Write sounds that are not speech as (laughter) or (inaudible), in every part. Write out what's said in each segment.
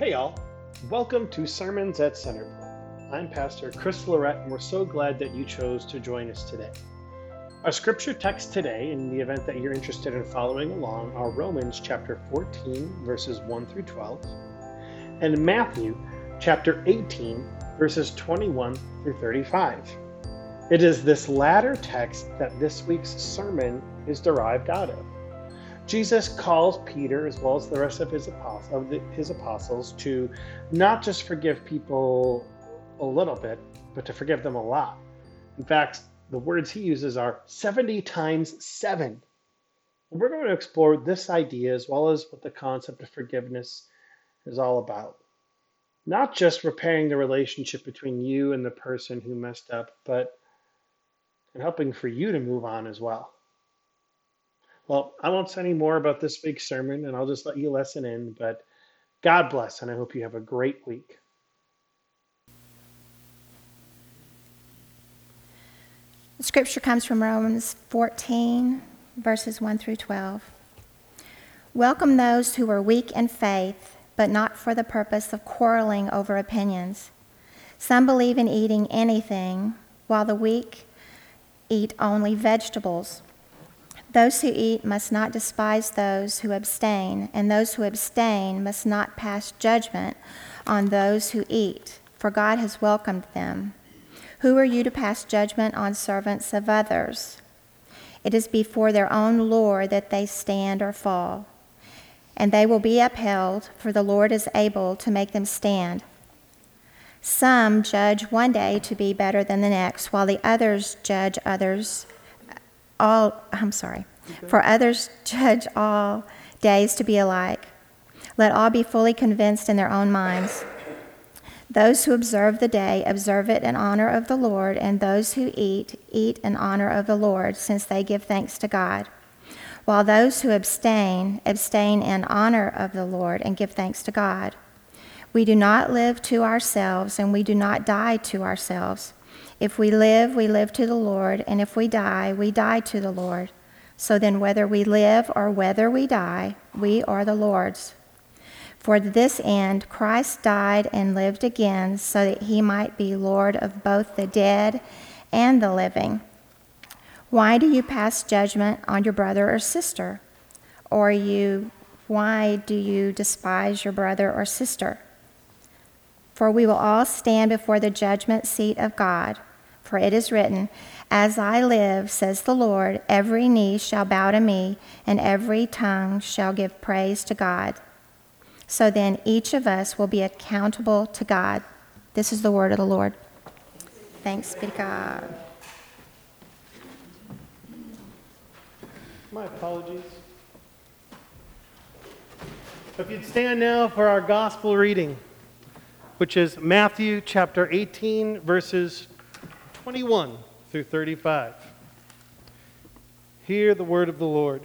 Hey, y'all. Welcome to Sermons at Centerpoint. I'm Pastor Chris Lorette, and we're so glad that you chose to join us today. Our scripture text today, in the event that you're interested in following along, are Romans chapter 14, verses 1 through 12, and Matthew chapter 18, verses 21 through 35. It is this latter text that this week's sermon is derived out of. Jesus calls Peter, as well as the rest of his, apostles, of the, his apostles, to not just forgive people a little bit, but to forgive them a lot. In fact, the words he uses are 70 times 7. And we're going to explore this idea as well as what the concept of forgiveness is all about. Not just repairing the relationship between you and the person who messed up, but and helping for you to move on as well. Well, I won't say any more about this week's sermon, and I'll just let you listen in. But God bless, and I hope you have a great week. The scripture comes from Romans 14, verses 1 through 12. Welcome those who are weak in faith, but not for the purpose of quarreling over opinions. Some believe in eating anything, while the weak eat only vegetables. Those who eat must not despise those who abstain, and those who abstain must not pass judgment on those who eat, for God has welcomed them. Who are you to pass judgment on servants of others? It is before their own Lord that they stand or fall, and they will be upheld, for the Lord is able to make them stand. Some judge one day to be better than the next, while the others judge others all, I'm sorry, okay. for others judge all days to be alike. Let all be fully convinced in their own minds. Those who observe the day observe it in honor of the Lord, and those who eat, eat in honor of the Lord, since they give thanks to God. While those who abstain, abstain in honor of the Lord and give thanks to God. We do not live to ourselves, and we do not die to ourselves. If we live, we live to the Lord, and if we die, we die to the Lord. So then, whether we live or whether we die, we are the Lord's. For this end, Christ died and lived again, so that he might be Lord of both the dead and the living. Why do you pass judgment on your brother or sister? Or you, why do you despise your brother or sister? For we will all stand before the judgment seat of God. For it is written, As I live, says the Lord, every knee shall bow to me, and every tongue shall give praise to God. So then each of us will be accountable to God. This is the word of the Lord. Thanks be to God. My apologies. If you'd stand now for our gospel reading, which is Matthew chapter 18, verses 21 through 35. Hear the word of the Lord.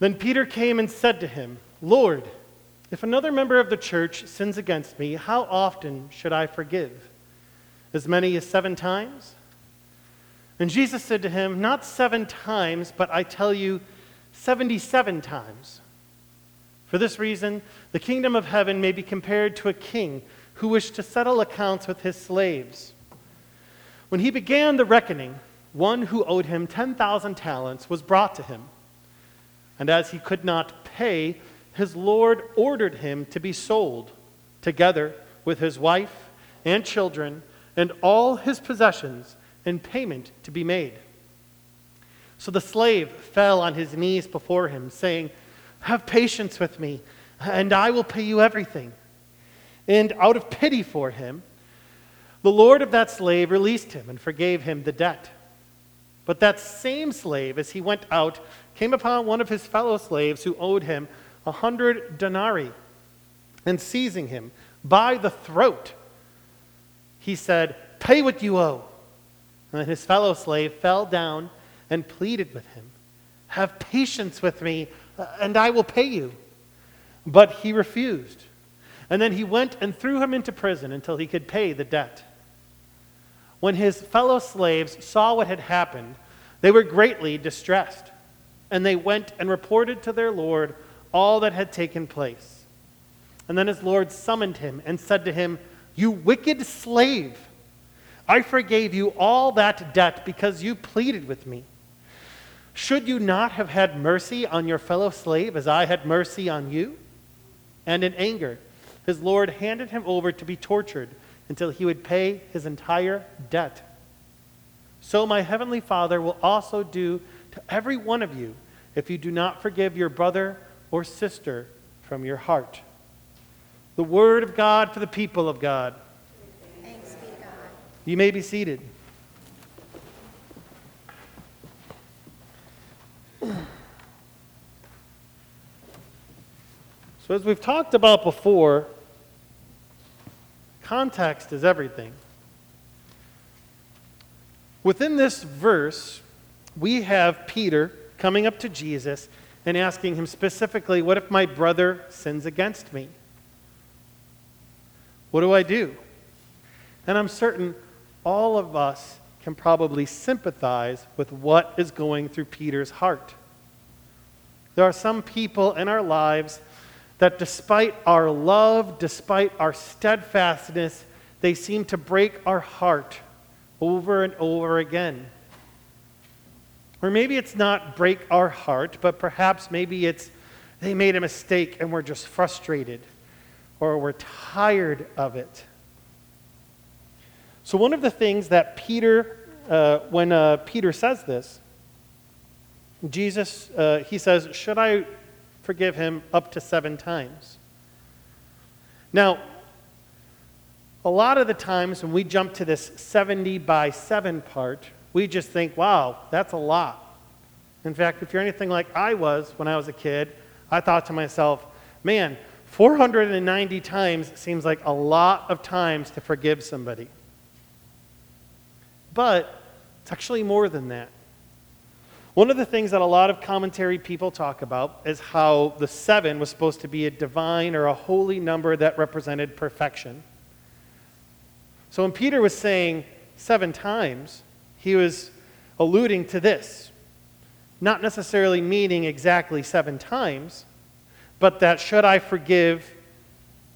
Then Peter came and said to him, Lord, if another member of the church sins against me, how often should I forgive? As many as seven times? And Jesus said to him, Not seven times, but I tell you, 77 times. For this reason, the kingdom of heaven may be compared to a king who wished to settle accounts with his slaves. When he began the reckoning, one who owed him 10,000 talents was brought to him. And as he could not pay, his Lord ordered him to be sold, together with his wife and children and all his possessions, and payment to be made. So the slave fell on his knees before him, saying, Have patience with me, and I will pay you everything. And out of pity for him, the Lord of that slave released him and forgave him the debt. But that same slave, as he went out, came upon one of his fellow slaves who owed him a hundred denarii. And seizing him by the throat, he said, Pay what you owe. And his fellow slave fell down and pleaded with him, Have patience with me, uh, and I will pay you. But he refused. And then he went and threw him into prison until he could pay the debt. When his fellow slaves saw what had happened, they were greatly distressed, and they went and reported to their Lord all that had taken place. And then his Lord summoned him and said to him, You wicked slave, I forgave you all that debt because you pleaded with me. Should you not have had mercy on your fellow slave as I had mercy on you? And in anger, his Lord handed him over to be tortured until he would pay his entire debt. So my heavenly Father will also do to every one of you if you do not forgive your brother or sister from your heart. The word of God for the people of God. Thanks be to God. You may be seated. So, as we've talked about before, context is everything. Within this verse, we have Peter coming up to Jesus and asking him specifically, What if my brother sins against me? What do I do? And I'm certain all of us can probably sympathize with what is going through Peter's heart. There are some people in our lives that, despite our love, despite our steadfastness, they seem to break our heart over and over again. Or maybe it's not break our heart, but perhaps maybe it's they made a mistake and we're just frustrated or we're tired of it. So, one of the things that Peter, uh, when uh, Peter says this, Jesus, uh, he says, Should I forgive him up to seven times? Now, a lot of the times when we jump to this 70 by 7 part, we just think, wow, that's a lot. In fact, if you're anything like I was when I was a kid, I thought to myself, man, 490 times seems like a lot of times to forgive somebody. But it's actually more than that. One of the things that a lot of commentary people talk about is how the seven was supposed to be a divine or a holy number that represented perfection. So when Peter was saying seven times, he was alluding to this. Not necessarily meaning exactly seven times, but that should I forgive,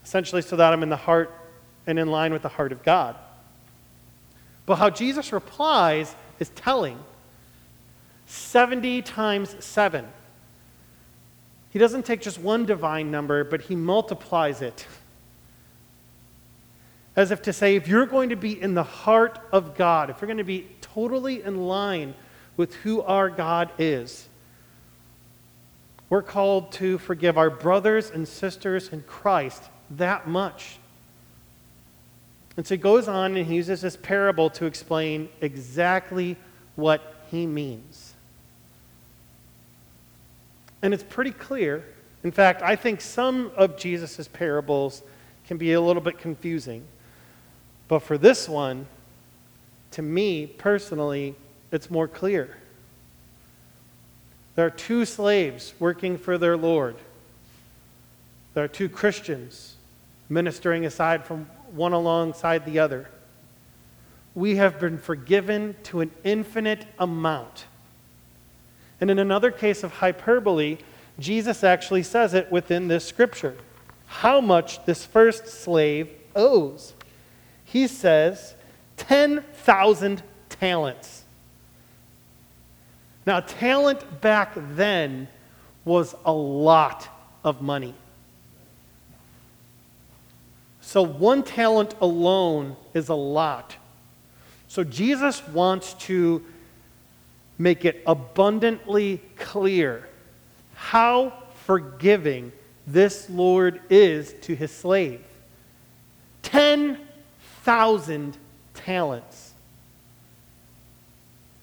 essentially so that I'm in the heart and in line with the heart of God. But how Jesus replies is telling 70 times 7. He doesn't take just one divine number, but he multiplies it. As if to say, if you're going to be in the heart of God, if you're going to be totally in line with who our God is, we're called to forgive our brothers and sisters in Christ that much. And so he goes on and he uses this parable to explain exactly what he means. And it's pretty clear. In fact, I think some of Jesus' parables can be a little bit confusing. But for this one, to me personally, it's more clear. There are two slaves working for their Lord. There are two Christians ministering aside from one alongside the other. We have been forgiven to an infinite amount. And in another case of hyperbole, Jesus actually says it within this scripture how much this first slave owes. He says 10,000 talents. Now, talent back then was a lot of money. So, one talent alone is a lot. So, Jesus wants to make it abundantly clear how forgiving this Lord is to his slave. 10,000 talents.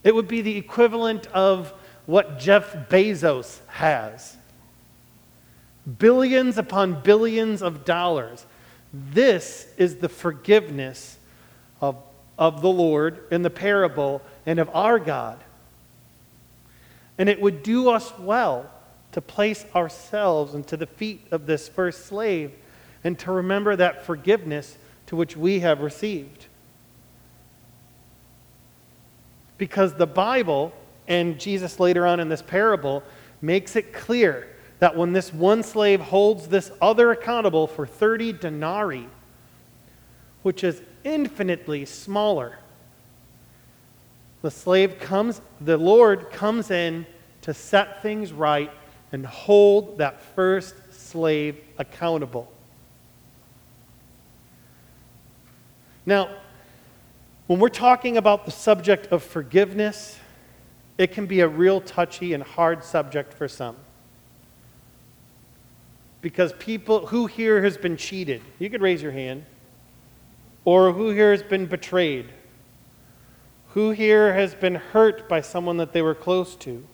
It would be the equivalent of what Jeff Bezos has billions upon billions of dollars. This is the forgiveness of, of the Lord in the parable and of our God. And it would do us well to place ourselves into the feet of this first slave and to remember that forgiveness to which we have received. Because the Bible and Jesus later on in this parable makes it clear that when this one slave holds this other accountable for 30 denarii, which is infinitely smaller, the slave comes, the Lord comes in to set things right and hold that first slave accountable. Now, when we're talking about the subject of forgiveness, it can be a real touchy and hard subject for some. Because people, who here has been cheated? You could raise your hand. Or who here has been betrayed? Who here has been hurt by someone that they were close to?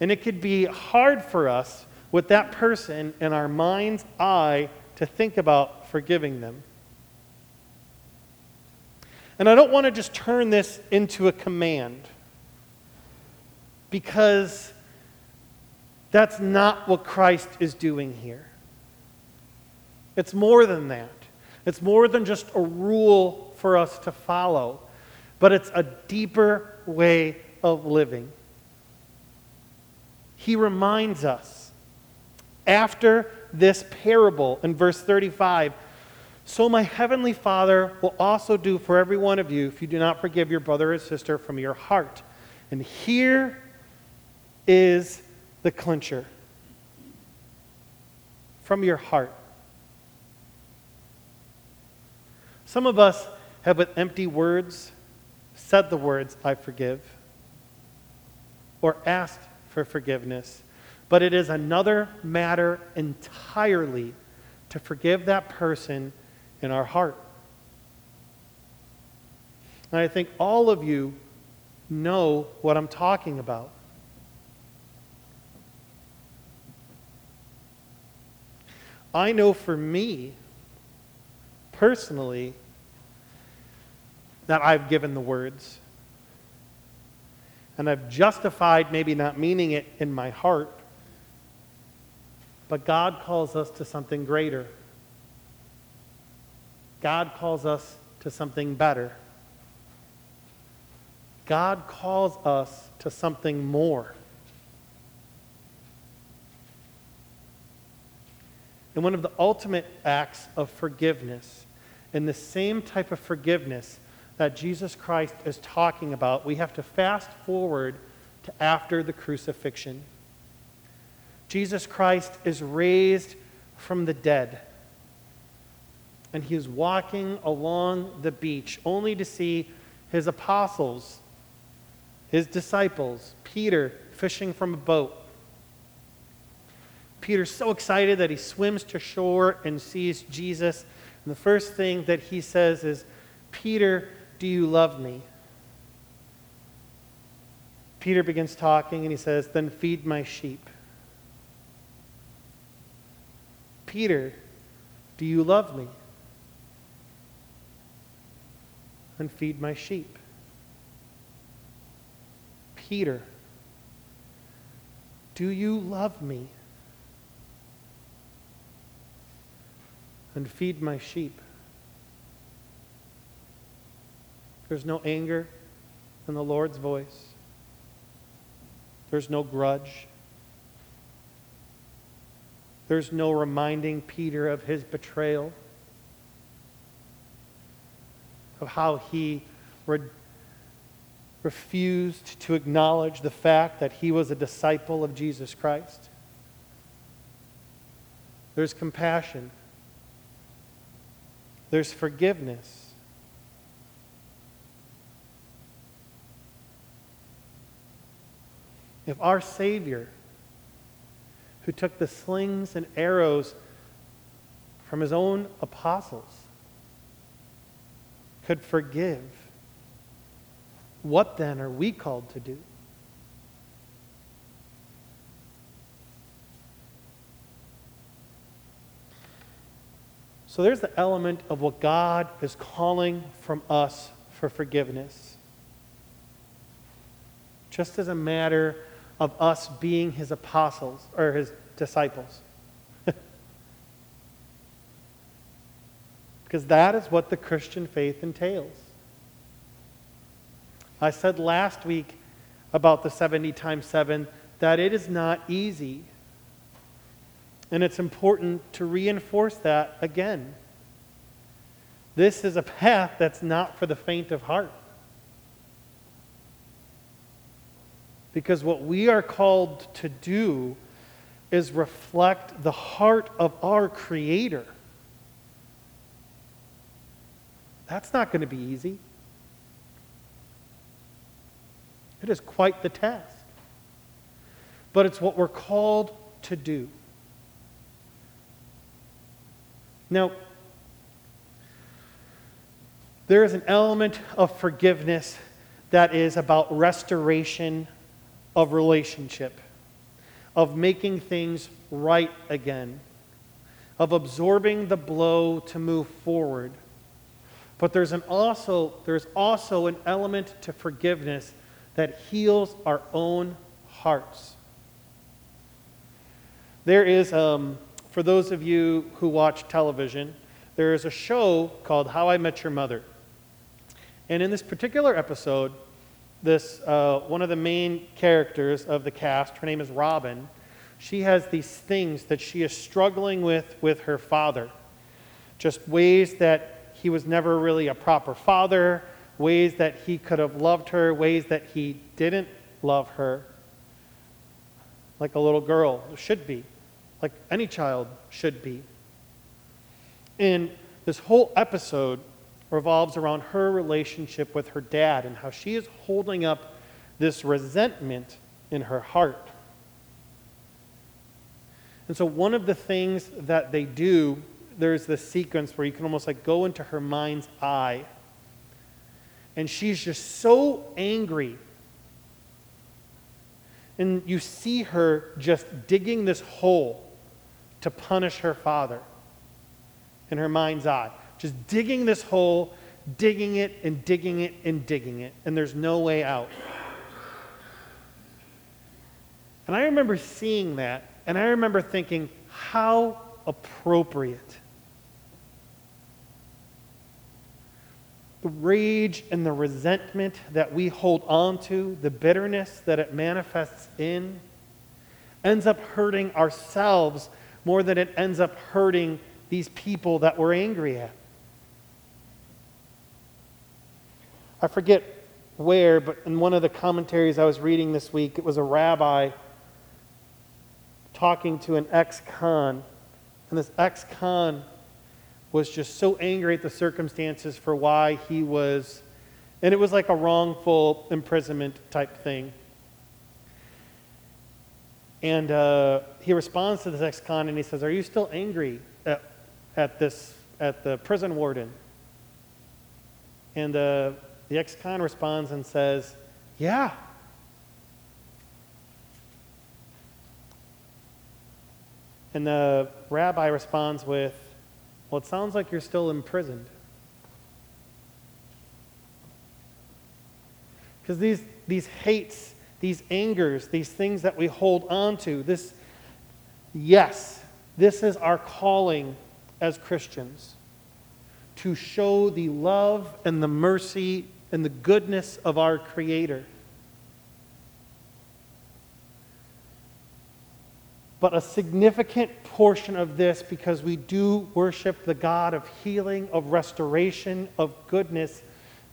And it could be hard for us with that person in our mind's eye to think about forgiving them. And I don't want to just turn this into a command because that's not what Christ is doing here. It's more than that. It's more than just a rule for us to follow, but it's a deeper way of living. He reminds us after this parable in verse 35 so my heavenly Father will also do for every one of you if you do not forgive your brother or sister from your heart. And here is the clincher from your heart. Some of us have, with empty words, said the words, I forgive, or asked for forgiveness. But it is another matter entirely to forgive that person in our heart. And I think all of you know what I'm talking about. I know for me, personally, that I've given the words. And I've justified maybe not meaning it in my heart. But God calls us to something greater. God calls us to something better. God calls us to something more. And one of the ultimate acts of forgiveness, and the same type of forgiveness that Jesus Christ is talking about, we have to fast forward to after the crucifixion. Jesus Christ is raised from the dead and he is walking along the beach only to see his apostles, his disciples, Peter fishing from a boat. Peter's so excited that he swims to shore and sees Jesus. And the first thing that he says is, Peter, do you love me? Peter begins talking and he says, Then feed my sheep. Peter, do you love me? and feed my sheep. Peter, do you love me? And feed my sheep. There's no anger in the Lord's voice. There's no grudge. There's no reminding Peter of his betrayal of how he re- refused to acknowledge the fact that he was a disciple of Jesus Christ. There's compassion. There's forgiveness. If our Savior, who took the slings and arrows from his own apostles, could forgive, what then are we called to do? So there's the element of what God is calling from us for forgiveness. Just as a matter of us being his apostles or his disciples. (laughs) because that is what the Christian faith entails. I said last week about the 70 times 7 that it is not easy. And it's important to reinforce that again. This is a path that's not for the faint of heart. Because what we are called to do is reflect the heart of our Creator. That's not going to be easy. It is quite the task. But it's what we're called to do. Now, there is an element of forgiveness that is about restoration of relationship, of making things right again, of absorbing the blow to move forward. But there's an also there's also an element to forgiveness that heals our own hearts. There is, um, for those of you who watch television, there is a show called How I Met Your Mother. And in this particular episode, this uh, one of the main characters of the cast, her name is Robin. She has these things that she is struggling with with her father, just ways that he was never really a proper father, ways that he could have loved her, ways that he didn't love her, like a little girl should be, like any child should be. And this whole episode revolves around her relationship with her dad and how she is holding up this resentment in her heart. And so, one of the things that they do, there's this sequence where you can almost like go into her mind's eye. And she's just so angry. And you see her just digging this hole to punish her father in her mind's eye just digging this hole, digging it and digging it and digging it, and there's no way out. And I remember seeing that, and I remember thinking, how appropriate. The rage and the resentment that we hold on to, the bitterness that it manifests in, ends up hurting ourselves more than it ends up hurting these people that we're angry at. I forget where, but in one of the commentaries I was reading this week, it was a rabbi talking to an ex con. And this ex con was just so angry at the circumstances for why he was, and it was like a wrongful imprisonment type thing. And uh, he responds to this ex con and he says, Are you still angry at, at, this, at the prison warden? And uh, the ex con responds and says, Yeah. And the rabbi responds with, Well, it sounds like you're still imprisoned. Because these, these hates, these angers, these things that we hold on to, this, yes, this is our calling as Christians to show the love and the mercy and the goodness of our Creator. But a significant portion of this, because we do worship the God of healing, of restoration, of goodness,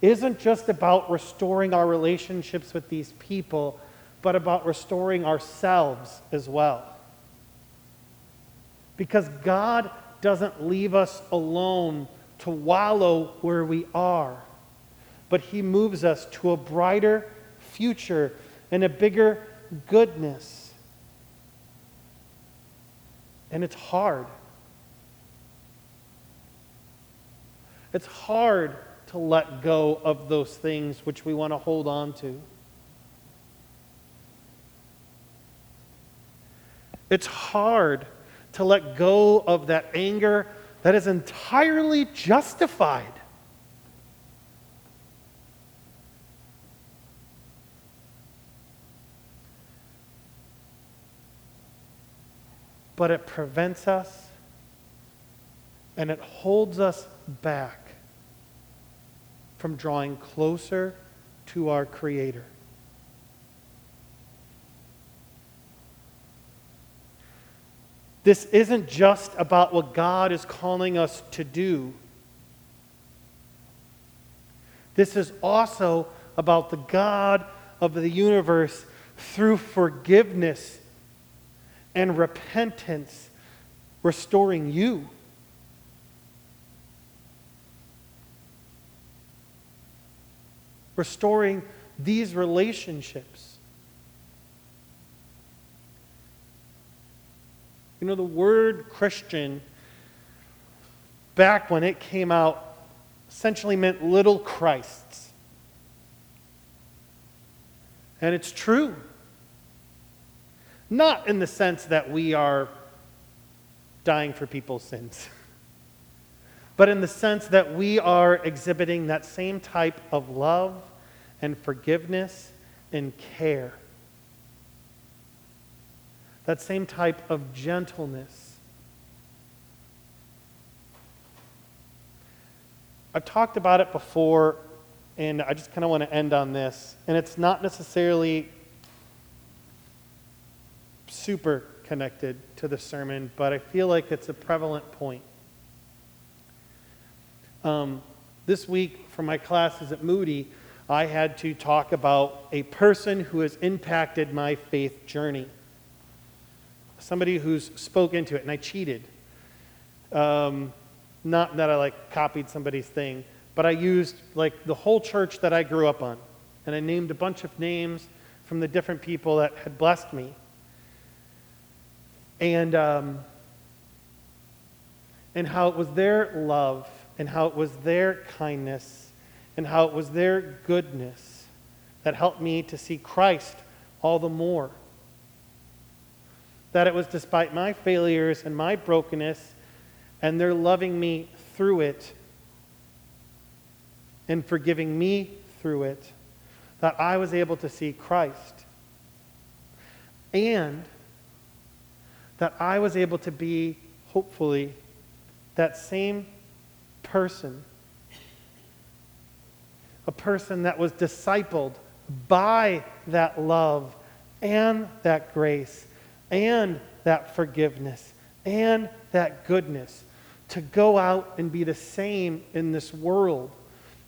isn't just about restoring our relationships with these people, but about restoring ourselves as well. Because God doesn't leave us alone to wallow where we are but He moves us to a brighter future and a bigger goodness. And it's hard. It's hard to let go of those things which we want to hold on to. It's hard to let go of that anger that is entirely justified. But it prevents us and it holds us back from drawing closer to our Creator. This isn't just about what God is calling us to do. This is also about the God of the universe through forgiveness and repentance restoring you. Restoring these relationships. You know, the word Christian, back when it came out, essentially meant little Christs. And it's true. Not in the sense that we are dying for people's sins, (laughs) but in the sense that we are exhibiting that same type of love and forgiveness and care. That same type of gentleness. I've talked about it before, and I just kind of want to end on this. And it's not necessarily super connected to the sermon, but I feel like it's a prevalent point. Um, this week, for my classes at Moody, I had to talk about a person who has impacted my faith journey. Somebody who's spoke into it, and I cheated. Um, not that I like copied somebody's thing, but I used like the whole church that I grew up on, and I named a bunch of names from the different people that had blessed me. And um, and how it was their love, and how it was their kindness, and how it was their goodness that helped me to see Christ all the more. That it was despite my failures and my brokenness, and their loving me through it and forgiving me through it, that I was able to see Christ. And that I was able to be, hopefully, that same person. A person that was discipled by that love and that grace and that forgiveness and that goodness to go out and be the same in this world.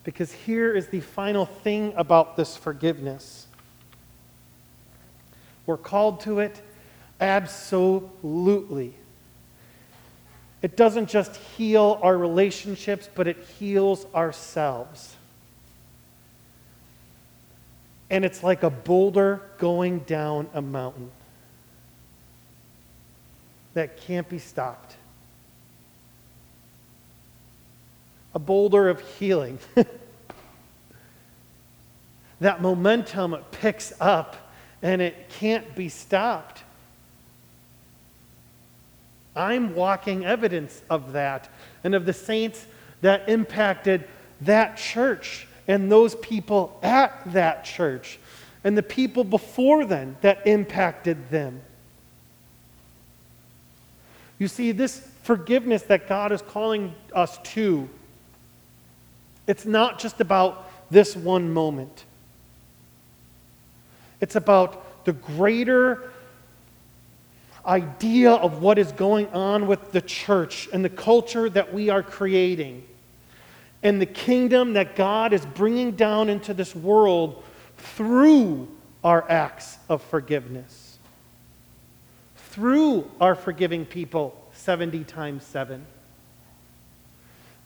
Because here is the final thing about this forgiveness we're called to it absolutely. It doesn't just heal our relationships, but it heals ourselves. And it's like a boulder going down a mountain that can't be stopped. A boulder of healing. (laughs) that momentum picks up and it can't be stopped. I'm walking evidence of that and of the saints that impacted that church and those people at that church and the people before then that impacted them. You see, this forgiveness that God is calling us to, it's not just about this one moment. It's about the greater idea of what is going on with the church and the culture that we are creating and the kingdom that God is bringing down into this world through our acts of forgiveness, through our forgiving people 70 times 7.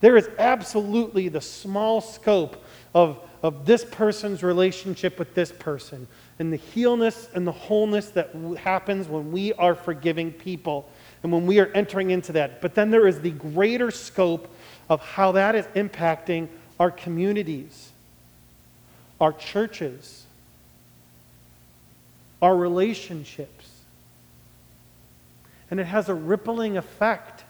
There is absolutely the small scope of, of this person's relationship with this person and the healness and the wholeness that happens when we are forgiving people and when we are entering into that. But then there is the greater scope of how that is impacting our communities, our churches, our relationships. And it has a rippling effect.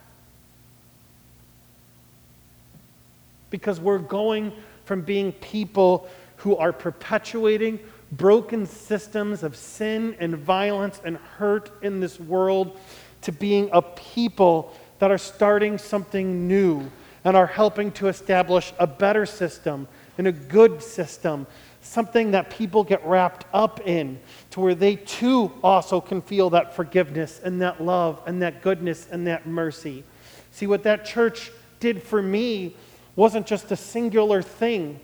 Because we're going from being people who are perpetuating broken systems of sin and violence and hurt in this world to being a people that are starting something new and are helping to establish a better system and a good system something that people get wrapped up in, to where they too also can feel that forgiveness and that love and that goodness and that mercy. See, what that church did for me wasn't just a singular thing,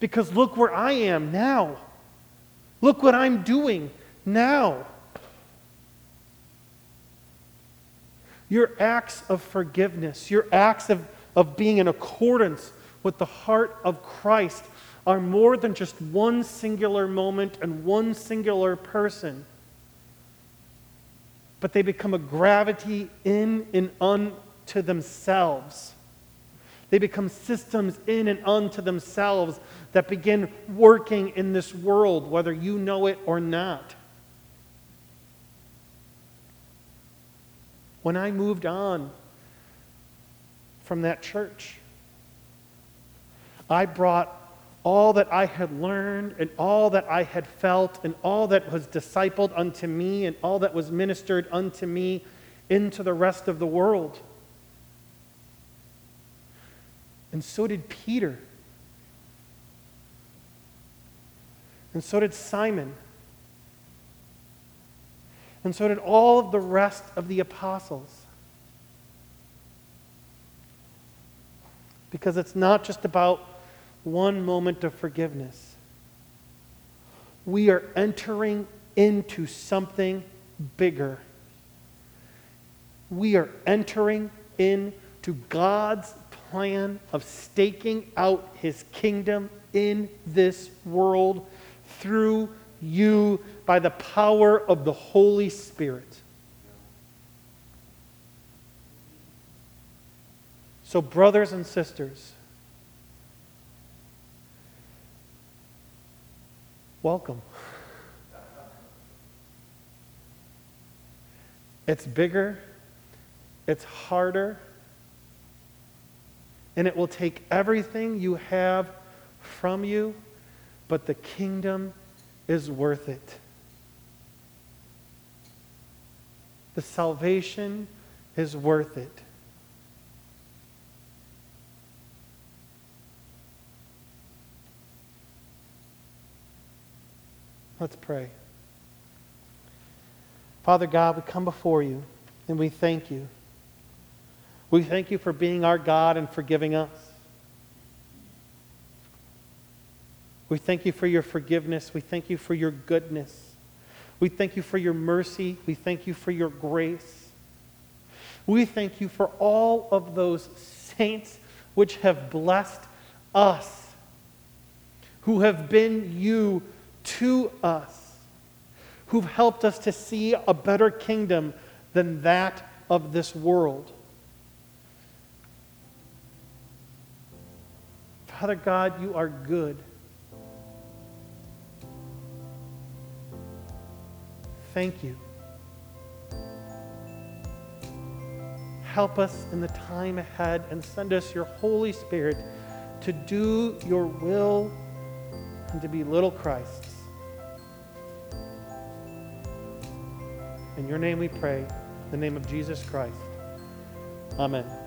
because look where I am now. Look what I'm doing now. Your acts of forgiveness, your acts of, of being in accordance with the heart of Christ are more than just one singular moment and one singular person, but they become a gravity in and unto themselves. They become systems in and unto themselves that begin working in this world, whether you know it or not. When I moved on from that church, I brought all that I had learned and all that I had felt and all that was discipled unto me and all that was ministered unto me into the rest of the world. And so did Peter. And so did Simon. And so did all of the rest of the apostles. Because it's not just about one moment of forgiveness. We are entering into something bigger. We are entering into God's plan of staking out his kingdom in this world through you by the power of the Holy Spirit. So, brothers and sisters, welcome. It's bigger, it's harder, and it will take everything you have from you, but the kingdom is worth it. The salvation is worth it. Let's pray. Father God, we come before you and we thank you. We thank you for being our God and forgiving us. We thank you for your forgiveness. We thank you for your goodness. We thank you for your mercy. We thank you for your grace. We thank you for all of those saints which have blessed us, who have been you to us, who've helped us to see a better kingdom than that of this world. Father God, you are good. Thank you. Help us in the time ahead and send us your Holy Spirit to do your will and to be little Christs. In your name we pray, in the name of Jesus Christ. Amen.